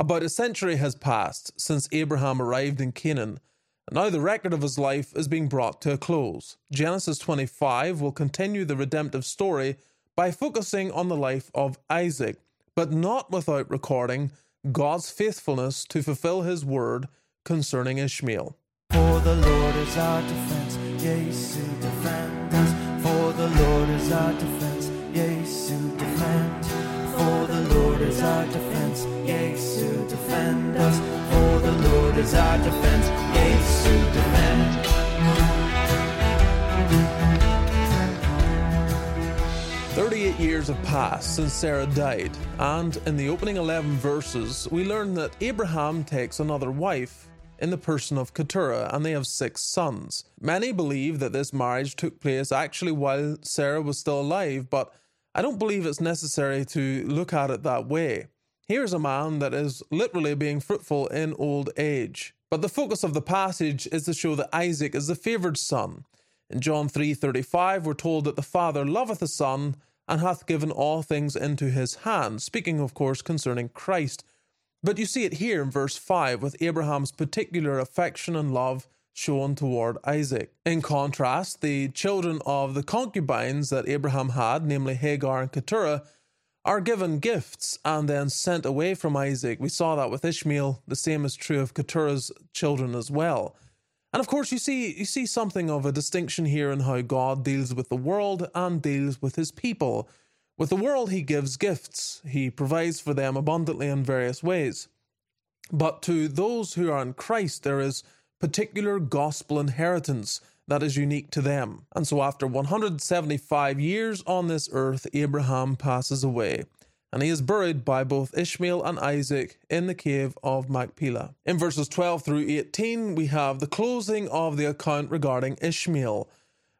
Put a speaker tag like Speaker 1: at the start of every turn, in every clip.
Speaker 1: About a century has passed since Abraham arrived in Canaan, and now the record of his life is being brought to a close. Genesis 25 will continue the redemptive story by focusing on the life of Isaac, but not without recording God's faithfulness to fulfill his word concerning Ishmael.
Speaker 2: For the Lord is our defense, to defend us. For the Lord is our defense, to defend. For the Lord is our defense, is our defense, yes, to defend.
Speaker 1: 38 years have passed since Sarah died, and in the opening 11 verses, we learn that Abraham takes another wife in the person of Keturah, and they have six sons. Many believe that this marriage took place actually while Sarah was still alive, but I don't believe it's necessary to look at it that way. Here's a man that is literally being fruitful in old age. But the focus of the passage is to show that Isaac is the favoured son. In John 3:35 we're told that the Father loveth the Son and hath given all things into his hand, speaking of course concerning Christ. But you see it here in verse 5 with Abraham's particular affection and love shown toward Isaac. In contrast, the children of the concubines that Abraham had, namely Hagar and Keturah, are given gifts and then sent away from Isaac. We saw that with Ishmael. The same is true of Keturah's children as well. And of course, you see you see something of a distinction here in how God deals with the world and deals with his people. With the world, he gives gifts. He provides for them abundantly in various ways. But to those who are in Christ, there is particular gospel inheritance that is unique to them. And so, after 175 years on this earth, Abraham passes away and he is buried by both Ishmael and Isaac in the cave of Machpelah. In verses 12 through 18, we have the closing of the account regarding Ishmael.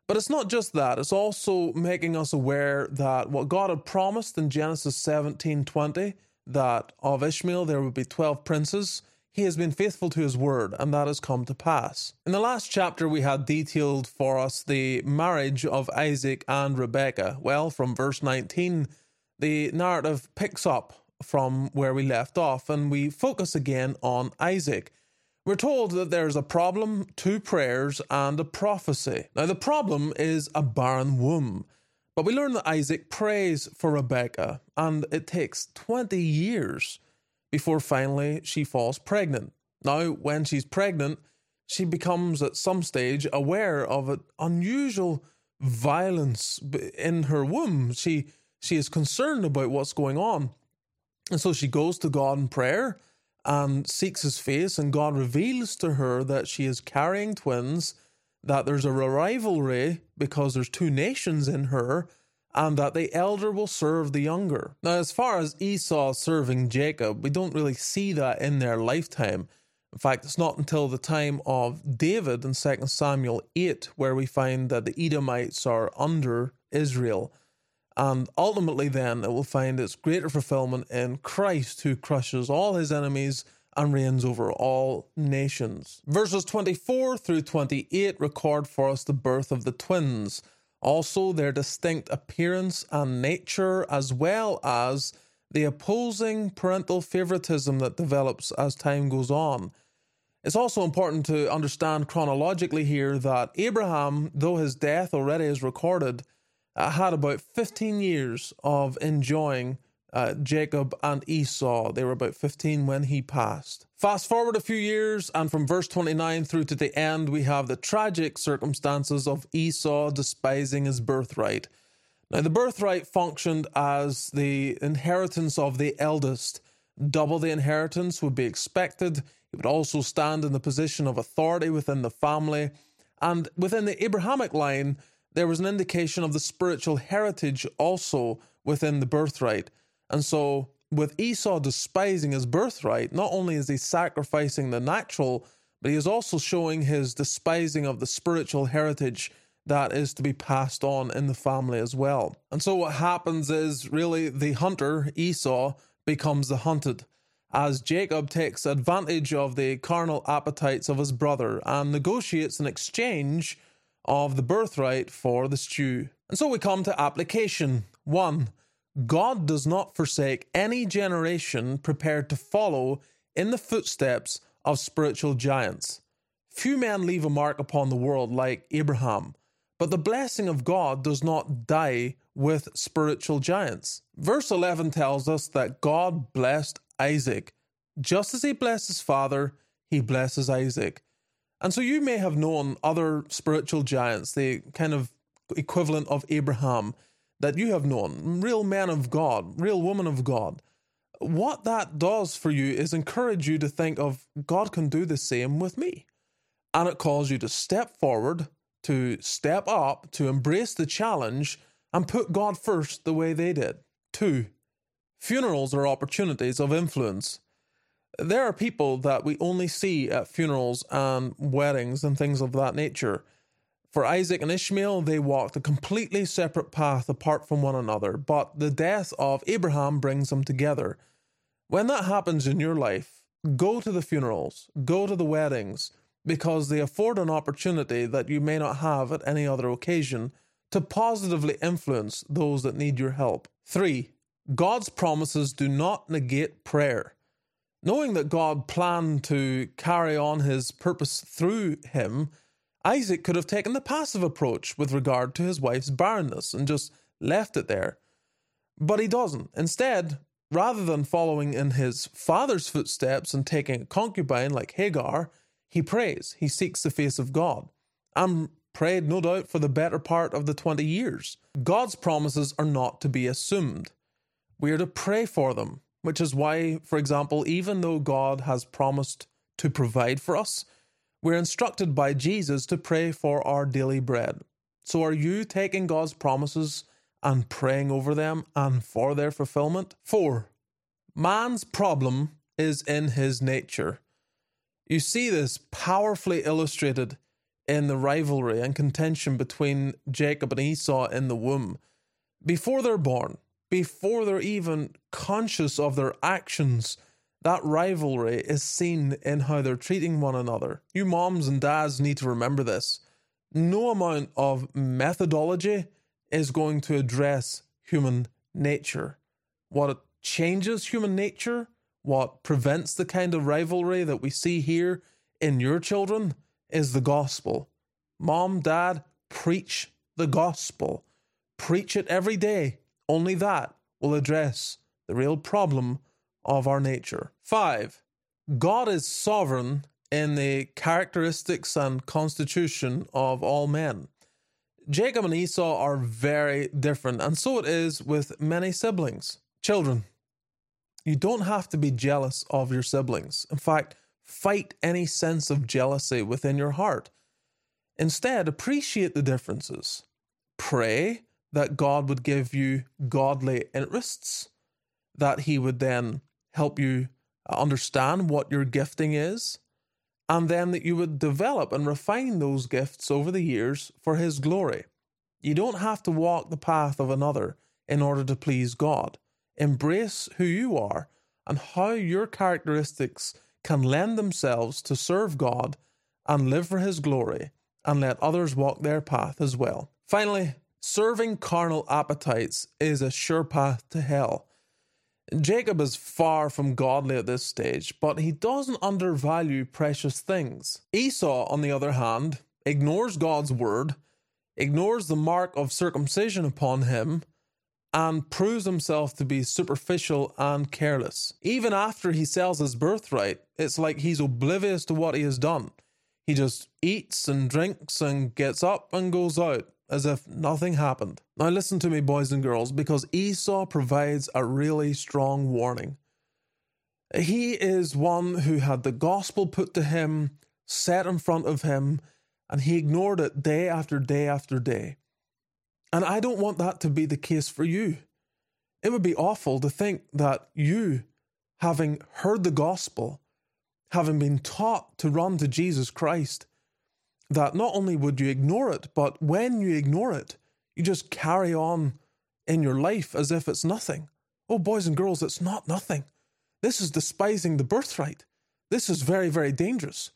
Speaker 1: But it's not just that, it's also making us aware that what God had promised in Genesis 17 20, that of Ishmael there would be 12 princes, he has been faithful to his word, and that has come to pass. In the last chapter, we had detailed for us the marriage of Isaac and Rebekah. Well, from verse 19, the narrative picks up from where we left off and we focus again on Isaac. We're told that there's a problem, two prayers, and a prophecy. Now, the problem is a barren womb, but we learn that Isaac prays for Rebekah, and it takes 20 years before finally she falls pregnant. Now, when she's pregnant, she becomes at some stage aware of an unusual violence in her womb. She she is concerned about what's going on. And so she goes to God in prayer and seeks his face, and God reveals to her that she is carrying twins, that there's a rivalry because there's two nations in her, and that the elder will serve the younger. Now, as far as Esau serving Jacob, we don't really see that in their lifetime. In fact, it's not until the time of David in 2 Samuel 8 where we find that the Edomites are under Israel. And ultimately, then, it will find its greater fulfillment in Christ, who crushes all his enemies and reigns over all nations. Verses 24 through 28 record for us the birth of the twins, also their distinct appearance and nature, as well as the opposing parental favoritism that develops as time goes on. It's also important to understand chronologically here that Abraham, though his death already is recorded, uh, had about 15 years of enjoying uh, Jacob and Esau. They were about 15 when he passed. Fast forward a few years, and from verse 29 through to the end, we have the tragic circumstances of Esau despising his birthright. Now, the birthright functioned as the inheritance of the eldest. Double the inheritance would be expected. He would also stand in the position of authority within the family. And within the Abrahamic line, there was an indication of the spiritual heritage also within the birthright. And so, with Esau despising his birthright, not only is he sacrificing the natural, but he is also showing his despising of the spiritual heritage that is to be passed on in the family as well. And so, what happens is really the hunter, Esau, becomes the hunted, as Jacob takes advantage of the carnal appetites of his brother and negotiates an exchange of the birthright for the stew. And so we come to application. 1. God does not forsake any generation prepared to follow in the footsteps of spiritual giants. Few men leave a mark upon the world like Abraham, but the blessing of God does not die with spiritual giants. Verse 11 tells us that God blessed Isaac. Just as he blessed his father, he blesses Isaac. And so you may have known other spiritual giants, the kind of equivalent of Abraham that you have known, real men of God, real women of God. What that does for you is encourage you to think of God can do the same with me. And it calls you to step forward, to step up, to embrace the challenge, and put God first the way they did. Two, funerals are opportunities of influence. There are people that we only see at funerals and weddings and things of that nature. For Isaac and Ishmael, they walked a completely separate path apart from one another, but the death of Abraham brings them together. When that happens in your life, go to the funerals, go to the weddings, because they afford an opportunity that you may not have at any other occasion to positively influence those that need your help. 3. God's promises do not negate prayer. Knowing that God planned to carry on his purpose through him, Isaac could have taken the passive approach with regard to his wife's barrenness and just left it there. But he doesn't. Instead, rather than following in his father's footsteps and taking a concubine like Hagar, he prays, he seeks the face of God, and prayed, no doubt, for the better part of the 20 years. God's promises are not to be assumed. We are to pray for them, which is why, for example, even though God has promised to provide for us, we're instructed by Jesus to pray for our daily bread. So, are you taking God's promises and praying over them and for their fulfillment? Four, man's problem is in his nature. You see this powerfully illustrated in the rivalry and contention between Jacob and Esau in the womb. Before they're born, before they're even conscious of their actions, that rivalry is seen in how they're treating one another. You moms and dads need to remember this. No amount of methodology is going to address human nature. What changes human nature, what prevents the kind of rivalry that we see here in your children, is the gospel. Mom, dad, preach the gospel. Preach it every day. Only that will address the real problem of our nature. Five, God is sovereign in the characteristics and constitution of all men. Jacob and Esau are very different, and so it is with many siblings. Children, you don't have to be jealous of your siblings. In fact, fight any sense of jealousy within your heart. Instead, appreciate the differences. Pray that God would give you godly interests, that He would then help you uh, understand what your gifting is, and then that you would develop and refine those gifts over the years for His glory. You don't have to walk the path of another in order to please God. Embrace who you are and how your characteristics can lend themselves to serve God and live for His glory, and let others walk their path as well. Finally, serving carnal appetites is a sure path to hell. Jacob is far from godly at this stage, but he doesn't undervalue precious things. Esau, on the other hand, ignores God's word, ignores the mark of circumcision upon him, and proves himself to be superficial and careless. Even after he sells his birthright, it's like he's oblivious to what he has done. He just eats and drinks and gets up and goes out as if nothing happened. Now, listen to me, boys and girls, because Esau provides a really strong warning. He is one who had the gospel put to him, set in front of him, and he ignored it day after day after day. And I don't want that to be the case for you. It would be awful to think that you, having heard the gospel, having been taught to run to Jesus Christ, that not only would you ignore it, but when you ignore it, you just carry on in your life as if it's nothing. Oh, boys and girls, it's not nothing. This is despising the birthright. This is very, very dangerous.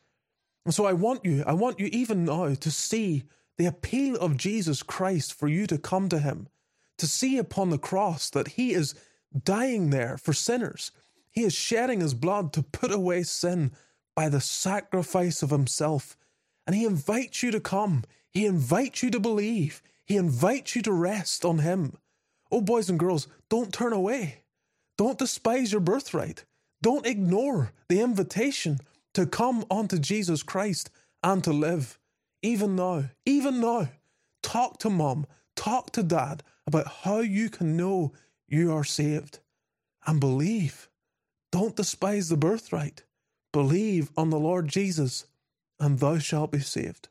Speaker 1: And so I want you, I want you even now to see the appeal of Jesus Christ for you to come to Him, to see upon the cross that He is dying there for sinners. He is shedding His blood to put away sin by the sacrifice of Himself. And He invites you to come. He invites you to believe. He invites you to rest on Him. Oh, boys and girls, don't turn away. Don't despise your birthright. Don't ignore the invitation to come unto Jesus Christ and to live. Even now, even now, talk to mom, talk to dad about how you can know you are saved and believe. Don't despise the birthright. Believe on the Lord Jesus, and thou shalt be saved.